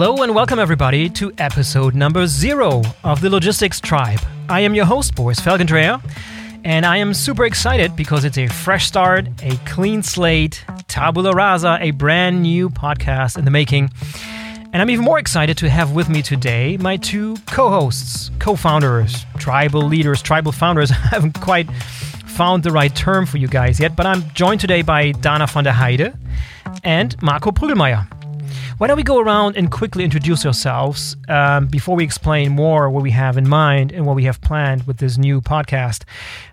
Hello and welcome everybody to episode number zero of the Logistics Tribe. I am your host, Boris Felgendreher, and I am super excited because it's a fresh start, a clean slate, tabula rasa, a brand new podcast in the making. And I'm even more excited to have with me today my two co hosts, co founders, tribal leaders, tribal founders. I haven't quite found the right term for you guys yet, but I'm joined today by Dana von der Heide and Marco Prüglmeier. Why don't we go around and quickly introduce yourselves um, before we explain more what we have in mind and what we have planned with this new podcast?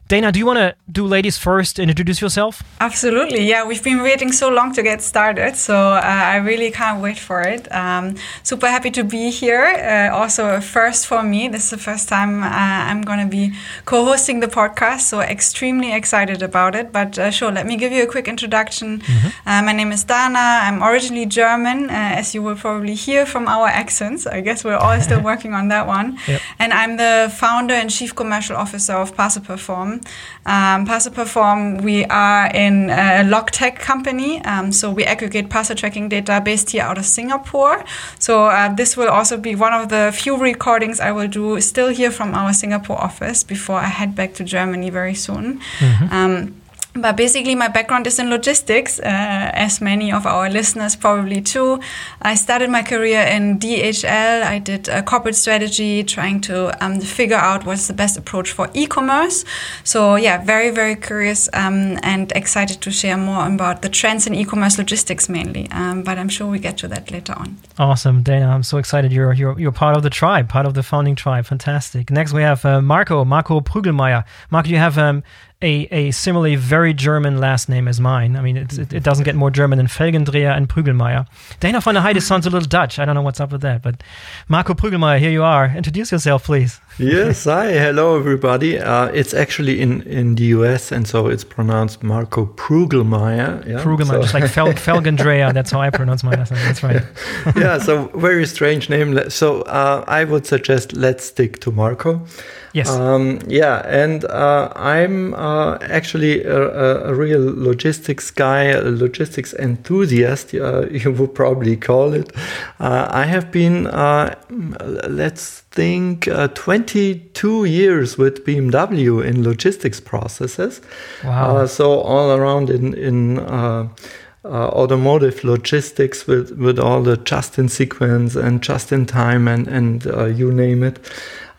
Dana, do you want to do ladies first and introduce yourself? Absolutely. Yeah, we've been waiting so long to get started, so uh, I really can't wait for it. Um, super happy to be here. Uh, also, a first for me. This is the first time uh, I'm going to be co hosting the podcast, so extremely excited about it. But uh, sure, let me give you a quick introduction. Mm-hmm. my name is Dana. I'm originally German, uh, as you will probably hear from our accents. I guess we're all still working on that one. Yep. And I'm the founder and chief commercial officer of Parcel Perform. Um, Perform, we are in a log tech company, um, so we aggregate parcel tracking data based here out of Singapore. So uh, this will also be one of the few recordings I will do still here from our Singapore office before I head back to Germany very soon. Mm-hmm. Um, but basically, my background is in logistics, uh, as many of our listeners probably too. I started my career in DHL. I did a corporate strategy, trying to um, figure out what's the best approach for e-commerce. So yeah, very very curious um, and excited to share more about the trends in e-commerce logistics mainly. Um, but I'm sure we get to that later on. Awesome, Dana. I'm so excited. You're you're you're part of the tribe, part of the founding tribe. Fantastic. Next, we have uh, Marco Marco Prüglmeier. Marco, you have um, a, a similarly very German last name as mine. I mean, it, it, doesn't get more German than Felgendreher and Prüglmeier. Dana von der Heide sounds a little Dutch. I don't know what's up with that. But Marco Prüglmeier, here you are. Introduce yourself, please. Yes, hi. Hello, everybody. Uh, it's actually in, in the US, and so it's pronounced Marco Prügelmeier. Yeah? Prügelmeier, so. just like Fel Felgendreher. That's how I pronounce my last name. That's right. yeah, so very strange name. So uh, I would suggest let's stick to Marco. Yes. Um, yeah, and uh, I'm uh, actually a, a, real logistics guy, a logistics enthusiast, uh, you would probably call it. Uh, I have been, uh, let's think, uh, 22 years with BMW in logistics processes. Wow. so all around in in. Uh, automotive logistics with, with all the just in sequence and just in time and, and uh, you name it.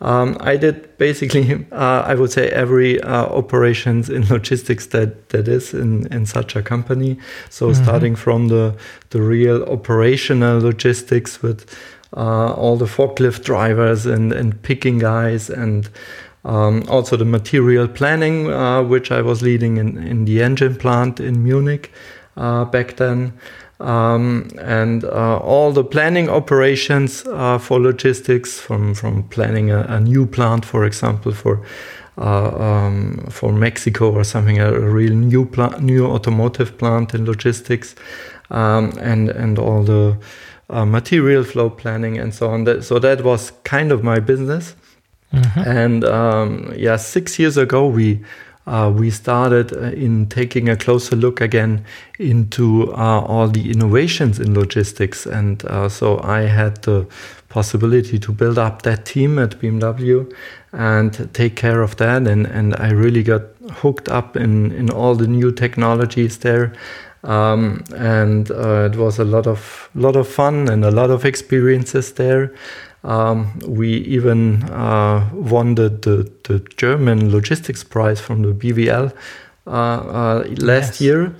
Um, I did basically, uh, I would say, every uh, operations in logistics that that is in in such a company. So mm-hmm. starting from the the real operational logistics with uh, all the forklift drivers and and picking guys and um, also the material planning, uh, which I was leading in in the engine plant in Munich uh, back then. Um, and uh, all the planning operations uh, for logistics, from from planning a, a, new plant, for example, for uh, um, for Mexico or something, a, real new plant, new automotive plant in logistics, um, and and all the uh, material flow planning and so on. That, so that was kind of my business. Mm-hmm. And um, yeah, six years ago we uh, we started uh, in taking a closer look again into uh, all the innovations in logistics. And uh, so I had the possibility to build up that team at BMW and take care of that. And, and I really got hooked up in, in all the new technologies there. Um, and uh, it was a lot of lot of fun and a lot of experiences there. Um, we even uh, won the, the, the, German logistics prize from the BVL uh, uh, last yes. year.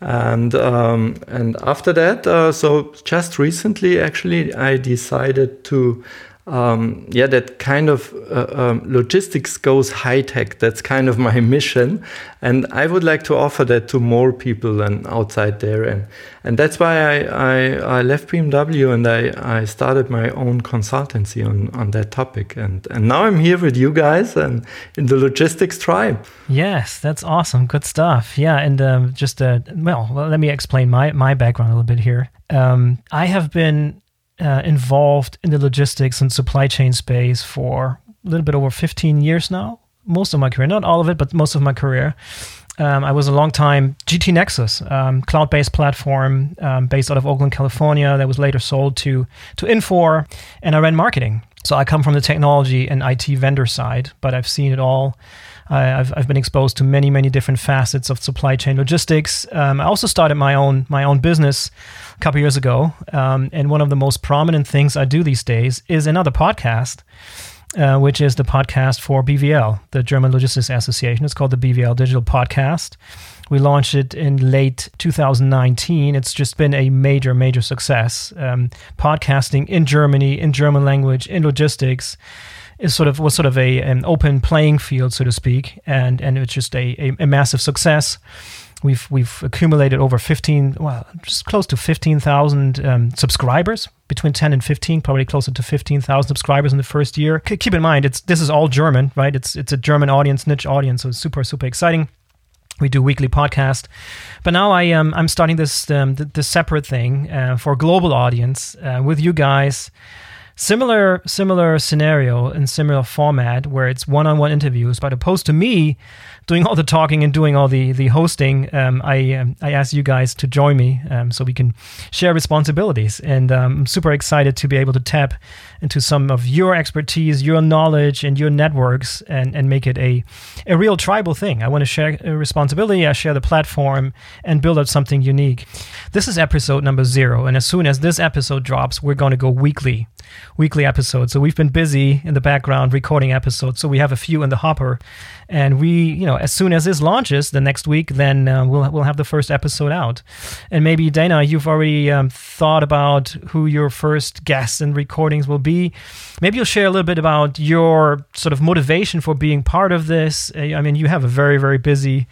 And um, and after that, uh, so just recently, actually, I decided to um, yeah, that kind of uh, um, logistics goes high tech. That's kind of my mission, and I would like to offer that to more people than outside there, and and that's why I I, I left BMW and I, I started my own consultancy on on that topic, and and now I'm here with you guys and in the logistics tribe. Yes, that's awesome, good stuff. Yeah, and um, just uh, well, well, let me explain my my background a little bit here. Um, I have been uh, involved in the logistics and supply chain space for a little bit over 15 years now. Most of my career, not all of it, but most of my career. Um, I was a long time GT Nexus, um, cloud-based platform um, based out of Oakland, California, that was later sold to to Infor, and I ran marketing. So I come from the technology and IT vendor side, but I've seen it all. I've, I've been exposed to many, many different facets of supply chain logistics. Um, I also started my own my own business a couple years ago, um, and one of the most prominent things I do these days is another podcast. Uh, which is the podcast for BVL, the German Logistics Association. It's called the BVL Digital Podcast. We launched it in late 2019. It's just been a major, major success. Um, podcasting in Germany, in German language, in logistics is sort of was sort of a an open playing field, so to speak, and and it's just a, a, a massive success. We've we've accumulated over 15, well, just close to 15,000 um, subscribers between 10 and 15, probably closer to 15,000 subscribers in the first year. C- keep in mind, it's this is all German, right? It's it's a German audience, niche audience, so it's super super exciting. We do weekly podcast, but now I um, I'm starting this um, this separate thing uh, for global audience uh, with you guys similar similar scenario and similar format where it's one-on-one interviews but opposed to me doing all the talking and doing all the the hosting um, i um, i asked you guys to join me um, so we can share responsibilities. And um, i'm super excited to be able to tap into some of your expertise your knowledge and your networks and and make it a a real tribal thing. I want to share responsibility i share the platform and build up something unique. This is episode number zero and as soon as this episode drops we're going to go weekly weekly episodes. So we've been busy in the background recording episodes. So we have a few in the hopper, and we, you know, as soon as this launches the next week, then uh, we'll we'll have the first episode out. And maybe Dana, you've already um, thought about who your first guests and recordings will be. Maybe you'll share a little bit about your sort of motivation for being part of this. Uh, I mean, you have a very very busy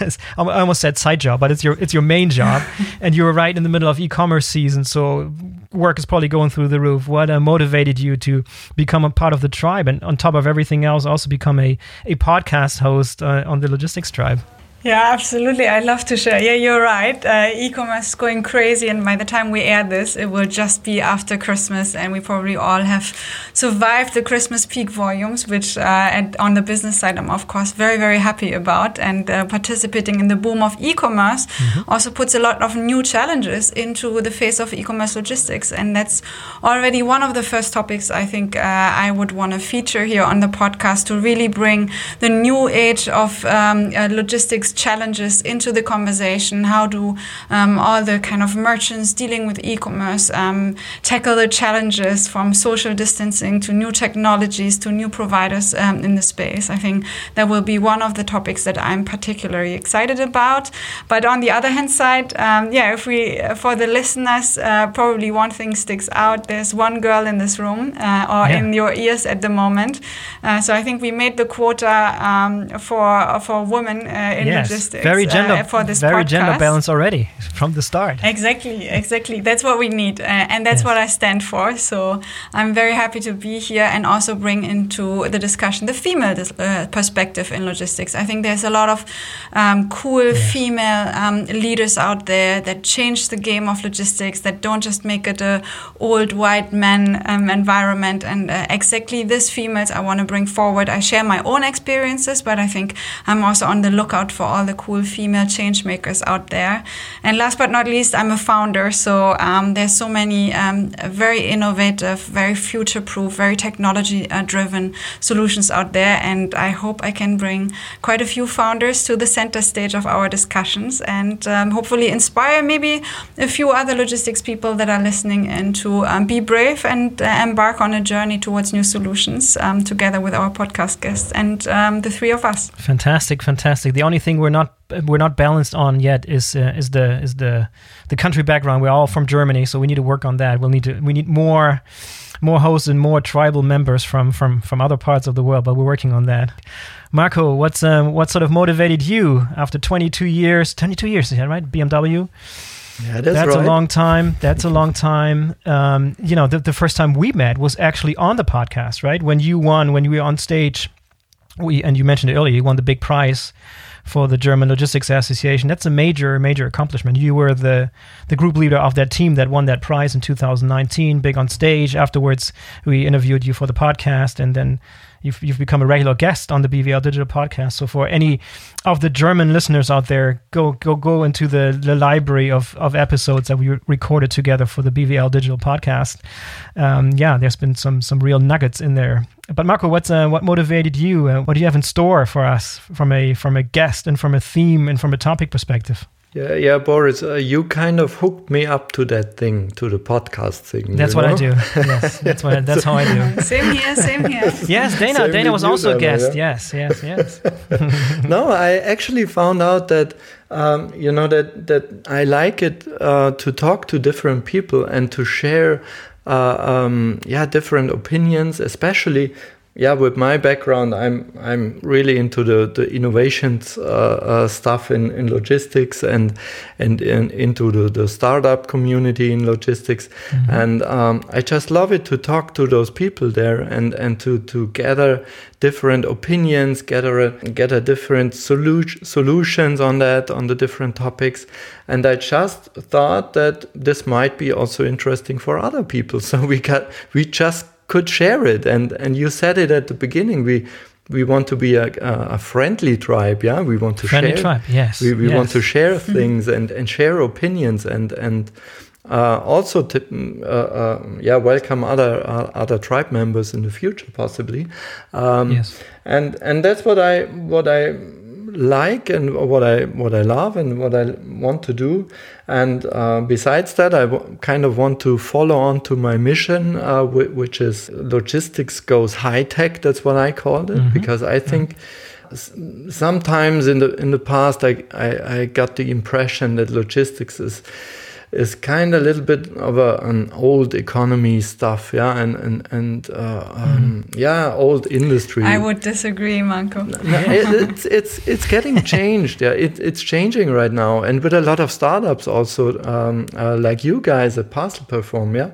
I almost said side job, but it's your it's your main job, and you're right in the middle of e-commerce season, so work is probably going through the roof. What uh, motivated you to become a part of the tribe, and on top of everything else, also become a a podcast host uh, on the Logistics Tribe? Yeah, absolutely. I'd love to share. Yeah, you're right. Uh, e-commerce is going crazy, and by the time we air this, it will just be after Christmas, and we probably all have survived the Christmas peak volumes, which uh, at, on the business side, I'm of course very, very happy about. And uh, participating in the boom of e-commerce mm-hmm. also puts a lot of new challenges into the face of e-commerce logistics, and that's already one of the first topics I think uh, I would want to feature here on the podcast to really bring the new age of um, uh, logistics challenges into the conversation. How do um, all the kind of merchants dealing with e-commerce um, tackle the challenges from social distancing to new technologies to new providers um, in the space? I think that will be one of the topics that I'm particularly excited about. But on the other hand side, um, yeah, if we for the listeners, uh, probably one thing sticks out. There's one girl in this room uh, or yeah. in your ears at the moment. Uh, so I think we made the quota um, for for women uh, in yes, logistics. Very uh, gender, uh, for this very podcast. gender balance already from the start. Exactly, exactly. That's what we need, uh, and that's yes. what I stand for. So I'm very happy to be here and also bring into the discussion the female uh, perspective in logistics. I think there's a lot of um, cool yes. female um, leaders out there that change the game of logistics, that don't just make it a old white man um, environment. And uh, exactly this females I want to bring forward. I share my own experiences, but I think I'm also on the lookout for all the cool female change makers out there. And last but not least, I'm a founder, so um, there's so many um, very innovative, very future-proof, very technology-driven solutions out there, and I hope I can bring quite a few founders to the center stage of our discussions and um, hopefully inspire maybe a few other logistics people that are listening in to um, be brave and uh, embark on a journey towards new solutions um, together with our podcast guests and um, the three of us. Fantastic, fantastic. The only thing we're not we're not balanced on yet is uh, is the is the the country background. We're all from Germany, so we need to work on that. We'll need to we need more more hosts and more tribal members from from from other parts of the world, but we're working on that. Marco, what's um, what sort of motivated you after 22 years? 22 years, yeah, right? BMW. Yeah, that's, that's right. a long time. That's a long time. Um, you know, the, the first time we met was actually on the podcast, right? When you won, when you were on stage, we and you mentioned it earlier, you won the big prize for the German Logistics Association. That's a major, major accomplishment. You were the the group leader of that team that won that prize in 2019, big on stage. Afterwards, we interviewed you for the podcast, and then you've you've become a regular guest on the BVL Digital Podcast. So for any of the German listeners out there, go go go into the, the library of, of episodes that we recorded together for the BVL Digital Podcast. Um, yeah, there's been some some real nuggets in there. But Marco, what's uh, what motivated you? Uh, what do you have in store for us from a from a guest and from a theme and from a topic perspective? Yeah, yeah, Boris, uh, you kind of hooked me up to that thing, to the podcast thing. That's what know? I do. Yes, that's what. I, that's how I do. Same here, same here. Yes, Dana. Same Dana was also a guest. Yeah? Yes, yes, yes. no, I actually found out that um, you know that that I like it uh, to talk to different people and to share, uh, um, yeah, different opinions, especially yeah, with my background, I'm I'm really into the the innovations uh, uh, stuff in, in logistics and and in, into the, the startup community in logistics, mm-hmm. and um, I just love it to talk to those people there and and to to gather different opinions, gather a, gather different solu- solutions on that on the different topics, and I just thought that this might be also interesting for other people. So we got we just could share it. And and you said it at the beginning. We we want to be a, a friendly tribe. Yeah, we want to friendly share. tribe. Yes, we, we yes. want to share things and and share opinions and and. Uh, also, to, uh, uh, yeah, welcome other uh, other tribe members in the future, possibly. Um, yes, and and that's what I what I like and what I what I love and what I want to do. And uh, besides that, I kind of want to follow on to my mission, uh, which is logistics goes high tech. That's what I called it mm -hmm. because I think. Sometimes in the in the past, I, I, I got the impression that logistics is is kind of a little bit of a, an old economy stuff, yeah, and and and uh, um, mm. yeah, old industry. I would disagree, Marco. No, it, it's it's it's getting changed. Yeah, it, it's changing right now, and with a lot of startups also, um, uh, like you guys at Parcel Perform, yeah.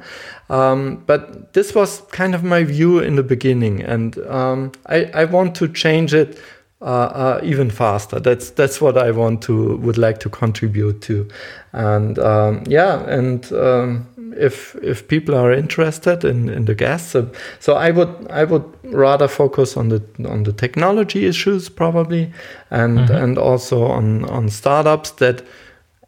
Um, but this was kind of my view in the beginning, and um, I I want to change it uh, uh, even faster. That's that's what I want to would like to contribute to, and um, yeah, and um, if if people are interested in, in the guests, so, so I would I would rather focus on the on the technology issues probably, and mm -hmm. and also on on startups that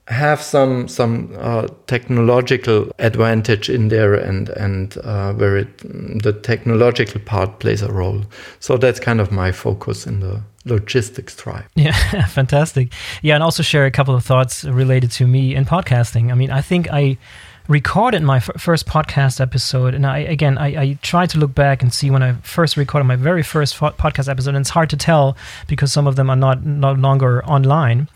have some some uh, technological advantage in there and and uh, where it the technological part plays a role so that's kind of my focus in the logistics tribe. Yeah, fantastic. Yeah, and also share a couple of thoughts related to me in podcasting. I mean, I think I recorded my f- first podcast episode, and I again I, I tried to look back and see when I first recorded my very first fo- podcast episode, and it's hard to tell because some of them are not no longer online.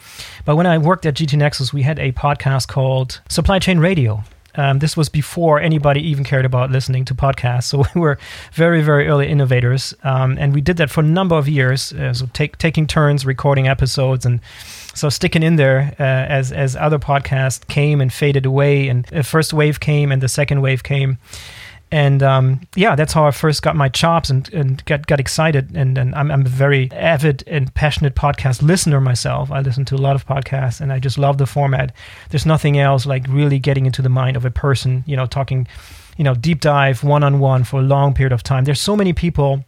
But when I worked at GT Nexus, we had a podcast called Supply Chain Radio, um, this was before anybody even cared about listening to podcasts. So we were very, very early innovators. Um, and we did that for a number of years. Uh, so take, taking turns recording episodes and so sticking in there uh, as, as other podcasts came and faded away. And the first wave came and the second wave came and um, yeah, that's how I first got my chops and, and got, got excited. And, and I'm, I'm a very avid and passionate podcast listener myself. I listen to a lot of podcasts and I just love the format. There's nothing else like really getting into the mind of a person, you know, talking, you know, deep dive one on one for a long period of time. There's so many people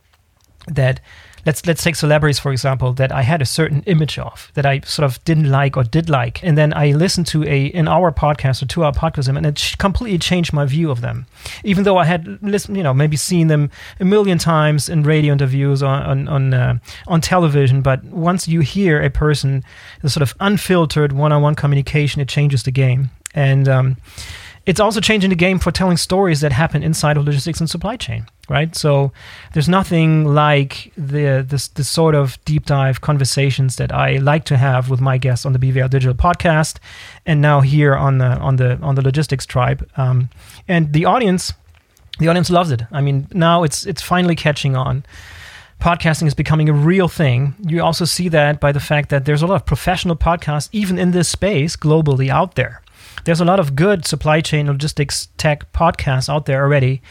that let's let's take celebrities for example that I had a certain image of that I sort of didn't like or did like, and then I listened to a an hour podcast or two hour podcast and it completely changed my view of them. Even though I had listened, you know, maybe seen them a million times in radio interviews on on on, uh, on television, but once you hear a person, the sort of unfiltered one on one communication, it changes the game. And um, it's also changing the game for telling stories that happen inside of logistics and supply chain, right? So there's nothing like the this, the sort of deep dive conversations that I like to have with my guests on the BVL Digital podcast, and now here on the on the on the Logistics Tribe, um, and the audience, the audience loves it. I mean, now it's it's finally catching on podcasting is becoming a real thing. You also see that by the fact that there's a lot of professional podcasts, even in this space, globally out there. There's a lot of good supply chain logistics tech podcasts out there already.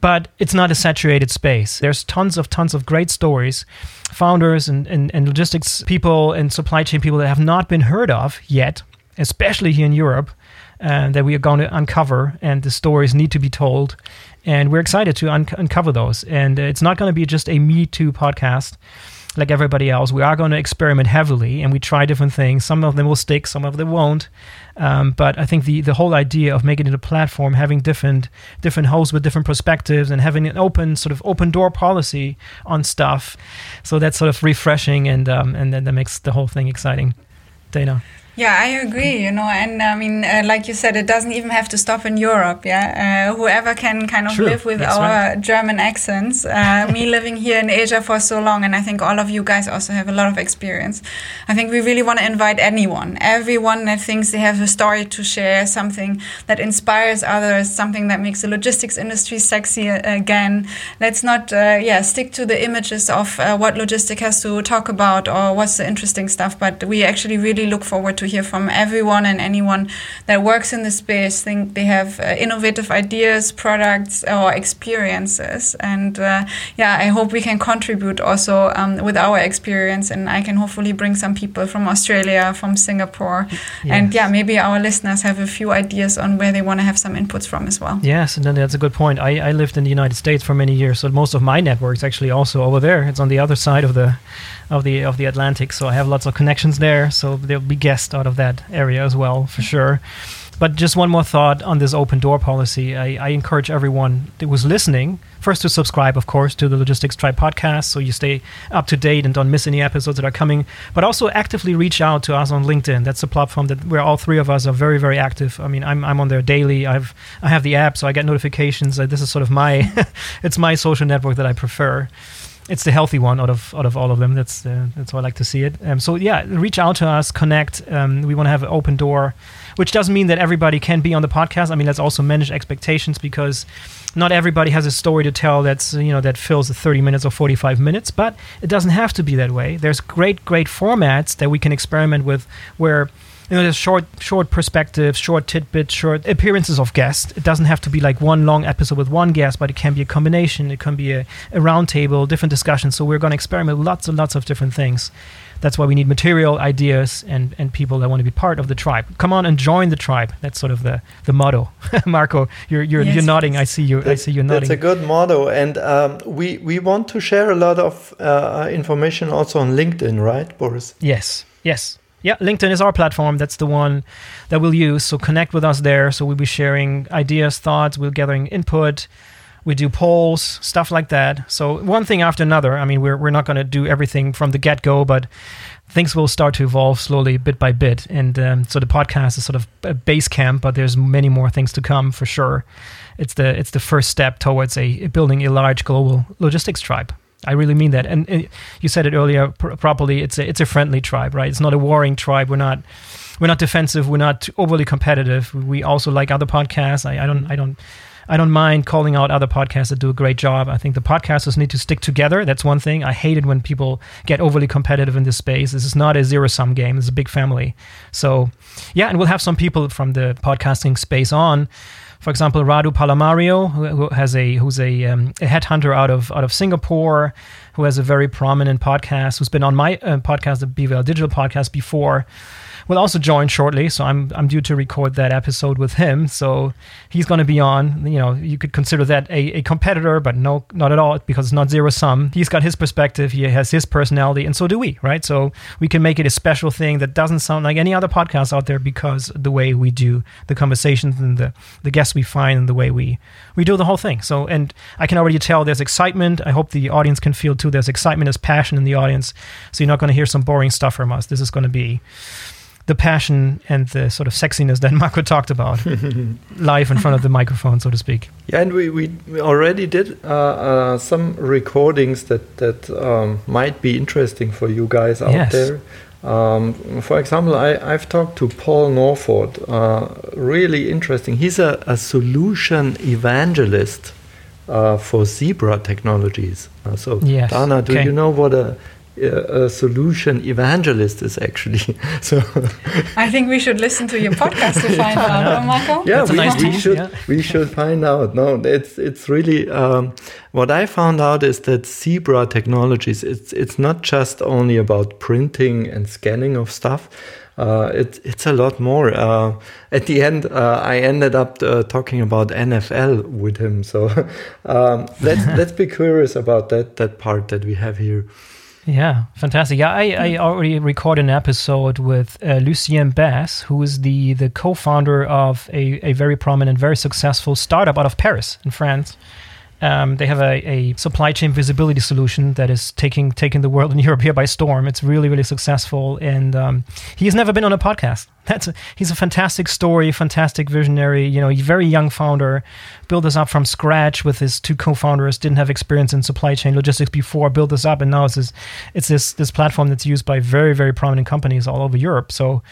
but it's not a saturated space. There's tons of tons of great stories, founders and, and, and logistics people and supply chain people that have not been heard of yet, especially here in Europe, uh, that we are going to uncover, and the stories need to be told. And we're excited to un- uncover those. And it's not going to be just a Me Too podcast like everybody else. We are going to experiment heavily and we try different things. Some of them will stick, some of them won't. Um, but I think the, the whole idea of making it a platform, having different different hosts with different perspectives, and having an open sort of open door policy on stuff, so that's sort of refreshing and um, and then that makes the whole thing exciting. Dana. Yeah, I agree. You know, and I mean, uh, like you said, it doesn't even have to stop in Europe. Yeah, uh, whoever can kind of True. live with That's our right. German accents. Uh, me living here in Asia for so long, and I think all of you guys also have a lot of experience. I think we really want to invite anyone, everyone that thinks they have a story to share, something that inspires others, something that makes the logistics industry sexy uh, again. Let's not, uh, yeah, stick to the images of uh, what logistic has to talk about or what's the interesting stuff. But we actually really look forward to hear from everyone and anyone that works in the space. Think they have uh, innovative ideas, products, or experiences. And uh, yeah, I hope we can contribute also um, with our experience, and I can hopefully bring some people from Australia, from Singapore, and yeah, maybe our listeners have a few ideas on where they want to have some inputs from as well. Yes, and then that's a good point. I, I lived in the United States for many years, so most of my networks actually also over there. It's on the other side of the of the of the Atlantic, so I have lots of connections there. So there'll be guests out of that area as well, for sure. But just one more thought on this open door policy. I, I encourage everyone that was listening first to subscribe, of course, to the Logistics Tribe podcast so you stay up to date and don't miss any episodes that are coming. But also actively reach out to us on LinkedIn. That's a platform that where all three of us are very, very active. I mean, I'm, I'm on there daily. I've I have the app, so I get notifications. Uh, this is sort of my it's my social network that I prefer it's the healthy one out of out of all of them. That's that's how I like to see it. Um, so yeah, reach out to us, connect. Um, we want to have an open door, which doesn't mean that everybody can be on the podcast. I mean, let's also manage expectations because not everybody has a story to tell that's you know that fills the 30 minutes or 45 minutes. But it doesn't have to be that way. There's great great formats that we can experiment with where you know, there's short, short perspectives, short tidbits, short appearances of guests. It doesn't have to be like one long episode with one guest, but it can be a combination. It can be a, a round table, different discussions. So we're going to experiment with lots and lots of different things. That's why we need material, ideas, and, and people that want to be part of the tribe. Come on and join the tribe. That's sort of the, the motto. Marco, you're you're, Yes, you're nodding. I see you. I see you nodding. That's a good motto, and um, we we want to share a lot of uh, information also on LinkedIn, right, Boris? Yes. Yes. Yeah, LinkedIn is our platform. That's the one that we'll use. So connect with us there. So we'll be sharing ideas, thoughts, we're gathering input. We do polls, stuff like that. So one thing after another. I mean, we're we're not going to do everything from the get go, but things will start to evolve slowly, bit by bit. And um, so the podcast is sort of a base camp, but there's many more things to come for sure. It's the it's the first step towards a building a large global logistics tribe. I really mean that. And, and you said it earlier pr- properly. It's a it's a friendly tribe, right? It's not a warring tribe. We're not we're not defensive. We're not overly competitive. We also like other podcasts. I, I don't I don't I don't mind calling out other podcasts that do a great job. I think the podcasters need to stick together. That's one thing. I hate it when people get overly competitive in this space. This is not a zero sum game. It's a big family. So yeah, and we'll have some people from the podcasting space on for example, Radu Palamariu, who, who has a who's a, um, a headhunter out of out of Singapore, who has a very prominent podcast, who's been on my uh, podcast, the BVL Digital Podcast, before. Will also join shortly, so I'm I'm due to record that episode with him. So he's going to be on. You know, you could consider that a, a competitor, but no, not at all, because it's not zero sum. He's got his perspective, he has his personality, and so do we, right? So we can make it a special thing that doesn't sound like any other podcast out there because the way we do the conversations and the the guests we find and the way we we do the whole thing. So and I can already tell there's excitement. I hope the audience can feel too. There's excitement, there's passion in the audience. So you're not going to hear some boring stuff from us. This is going to be the passion and the sort of sexiness that Marco talked about live in front of the microphone, so to speak. Yeah, and we, we, we already did uh, uh, some recordings that that um, might be interesting for you guys out Yes. there. Um, for example, I, I've talked to Paul Norford. Uh, really interesting. He's a, a solution evangelist uh, for zebra technologies. Uh, so, Yes, Dana, do okay. you know what a uh, solution evangelist is actually. so I think we should listen to your podcast to find out, Marco. Yeah, we, nice we should yeah. we should find out. No, it's it's really um, what I found out is that Zebra Technologies. It's it's not just only about printing and scanning of stuff. Uh, it, it's a lot more. Uh, at the end, uh, I ended up uh, talking about NFL with him. So um, let's let's be curious about that that part that we have here. Yeah, fantastic. Yeah, I, I already recorded an episode with uh, Lucien Besse, who is the, the co founder of a, a very prominent, very successful startup out of Paris in France. Um, they have a, a supply chain visibility solution that is taking taking the world in Europe here by storm. It's really really successful, and um, he's never been on a podcast. That's a, he's a fantastic story, fantastic visionary. You know, very young founder, built this up from scratch with his two co-founders. Didn't have experience in supply chain logistics before, built this up, and now it's this it's this this platform that's used by very very prominent companies all over Europe. So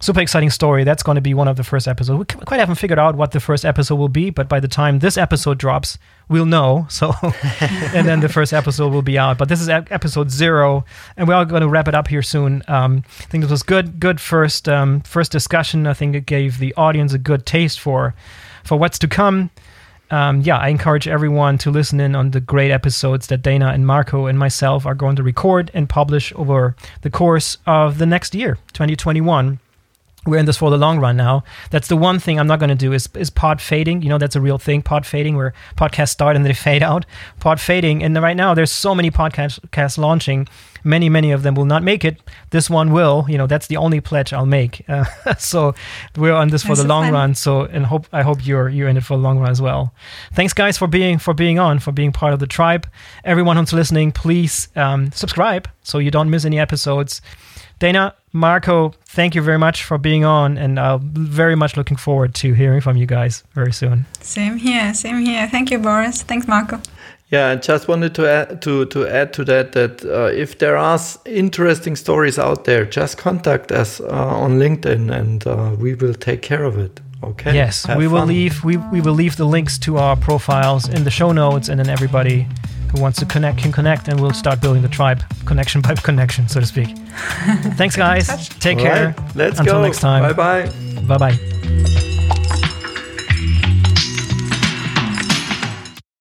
super exciting story. That's going to be one of the first episodes. We quite haven't figured out what the first episode will be, but by the time this episode drops, we'll know. So, and then the first episode will be out. But this is episode zero, and we are going to wrap it up here soon. Um, I think this was good, good first um, first discussion. I think it gave the audience a good taste for for what's to come. Um, yeah, I encourage everyone to listen in on the great episodes that Dana and Marco and myself are going to record and publish over the course of the next year, 2021 we're in this for the long run now. That's the one thing I'm not going to do is is pod fading. You know, that's a real thing. Pod fading, where podcasts start and they fade out. Pod fading, and right now there's so many podcasts launching. Many, many of them will not make it. This one will. You know, that's the only pledge I'll make. Uh, so we're on this for That's the so long fun. run. So, and hope I hope you're you're in it for the long run as well. Thanks, guys, for being for being on, for being part of the tribe. Everyone who's listening, please um, subscribe so you don't miss any episodes. Dana, Marco, thank you very much for being on, and I'm very much looking forward to hearing from you guys very soon. Same here, same here. Thank you, Boris. Thanks, Marco. Yeah, I just wanted to add to to add to that that uh, if there are interesting stories out there, just contact us uh, on LinkedIn, and uh, we will take care of it. Okay. Yes, Have we will fun. leave we, we will leave the links to our profiles in the show notes, and then everybody who wants to connect can connect, and we'll start building the tribe connection by connection, so to speak. Thanks, guys. Take All care. right, Let's Until go. next time. Bye bye. Bye bye.